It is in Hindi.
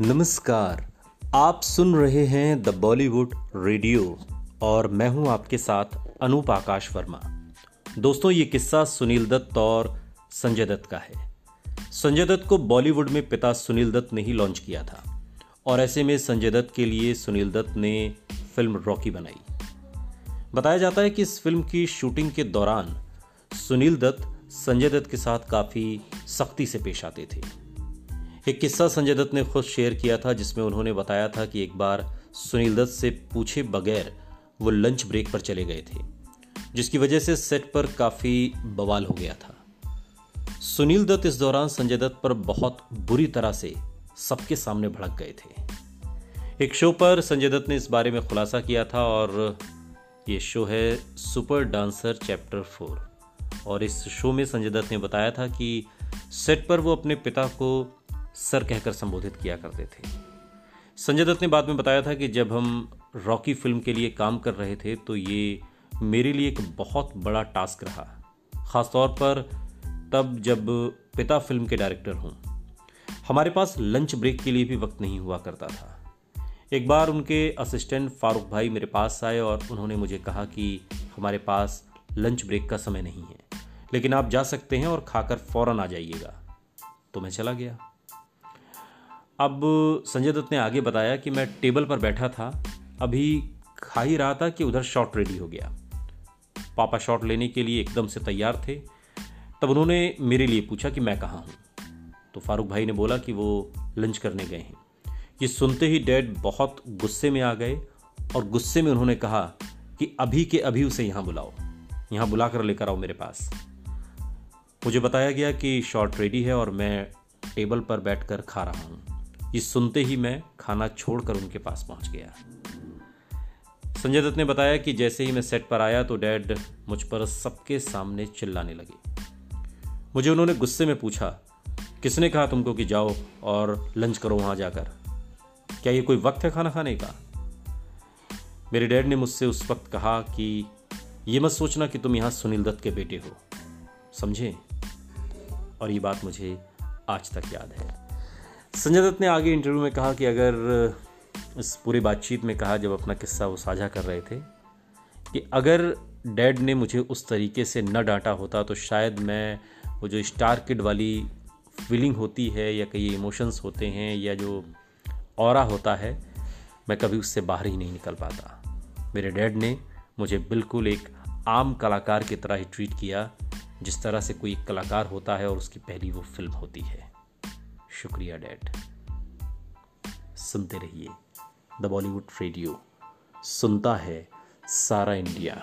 नमस्कार, आप सुन रहे हैं द बॉलीवुड रेडियो और मैं हूँ आपके साथ अनूप आकाश वर्मा। दोस्तों, ये किस्सा सुनील दत्त और संजय दत्त का है। संजय दत्त को बॉलीवुड में पिता सुनील दत्त ने ही लॉन्च किया था और ऐसे में संजय दत्त के लिए सुनील दत्त ने फ़िल्म रॉकी बनाई। बताया जाता है कि इस फ़िल्म की शूटिंग के दौरान सुनील दत्त संजय दत्त के साथ काफ़ी सख्ती से पेश आते थे। एक किस्सा संजय दत्त ने खुद शेयर किया था, जिसमें उन्होंने बताया था कि एक बार सुनील दत्त से पूछे बगैर वो लंच ब्रेक पर चले गए थे, जिसकी वजह से सेट पर काफ़ी बवाल हो गया था। सुनील दत्त इस दौरान संजय दत्त पर बहुत बुरी तरह से सबके सामने भड़क गए थे। एक शो पर संजय दत्त ने इस बारे में खुलासा किया था और ये शो है सुपर डांसर चैप्टर फोर। और इस शो में संजय दत्त ने बताया था कि सेट पर वो अपने पिता को सर कहकर संबोधित किया करते थे। संजय दत्त ने बाद में बताया था कि जब हम रॉकी फ़िल्म के लिए काम कर रहे थे तो ये मेरे लिए एक बहुत बड़ा टास्क रहा। ख़ासतौर पर तब जब पिता फ़िल्म के डायरेक्टर हूँ। हमारे पास लंच ब्रेक के लिए भी वक्त नहीं हुआ करता था। एक बार उनके असिस्टेंट फारूक भाई मेरे पास आए और उन्होंने मुझे कहा कि हमारे पास लंच ब्रेक का समय नहीं है, लेकिन आप जा सकते हैं और खाकर फ़ौरन आ जाइएगा। तो मैं चला गया। अब संजय दत्त ने आगे बताया कि मैं टेबल पर बैठा था। अभी खा ही रहा था कि उधर शॉट रेडी हो गया। पापा शॉट लेने के लिए एकदम से तैयार थे। तब उन्होंने मेरे लिए पूछा कि मैं कहाँ हूँ? तो फारूक भाई ने बोला कि वो लंच करने गए हैं। ये सुनते ही डैड बहुत गुस्से में आ गए और गुस्से में उन्होंने कहा कि अभी के अभी उसे यहाँ बुलाओ। यहाँ बुला कर लेकर आओ मेरे पास। मुझे बताया गया कि शॉट रेडी है और मैं टेबल पर बैठकर खा रहा हूँ। ये सुनते ही मैं खाना छोड़कर उनके पास पहुँच गया। संजय दत्त ने बताया कि जैसे ही मैं सेट पर आया तो डैड मुझ पर सबके सामने चिल्लाने लगे। मुझे उन्होंने गुस्से में पूछा, किसने कहा तुमको कि जाओ और लंच करो वहाँ जाकर? क्या ये कोई वक्त है खाना खाने का? मेरे डैड ने मुझसे उस वक्त कहा कि, ये मत सोचना कि तुम यहाँ सुनील दत्त के बेटे हो। समझे? और ये बात मुझे आज तक याद है। संजय दत्त ने आगे इंटरव्यू में कहा कि अगर इस पूरी बातचीत में कहा जब अपना किस्सा वो साझा कर रहे थे, कि अगर डैड ने मुझे उस तरीके से न डांटा होता तो शायद मैं वो जो स्टार किड वाली फीलिंग होती है या कई इमोशंस होते हैं या जो और होता है, मैं कभी उससे बाहर ही नहीं निकल पाता। मेरे डैड ने मुझे बिल्कुल एक आम कलाकार की तरह ही ट्रीट किया, जिस तरह से कोई कलाकार होता है और उसकी पहली वो फ़िल्म होती है। शुक्रिया डैड। सुनते रहिए द बॉलीवुड रेडियो सुनता है सारा इंडिया।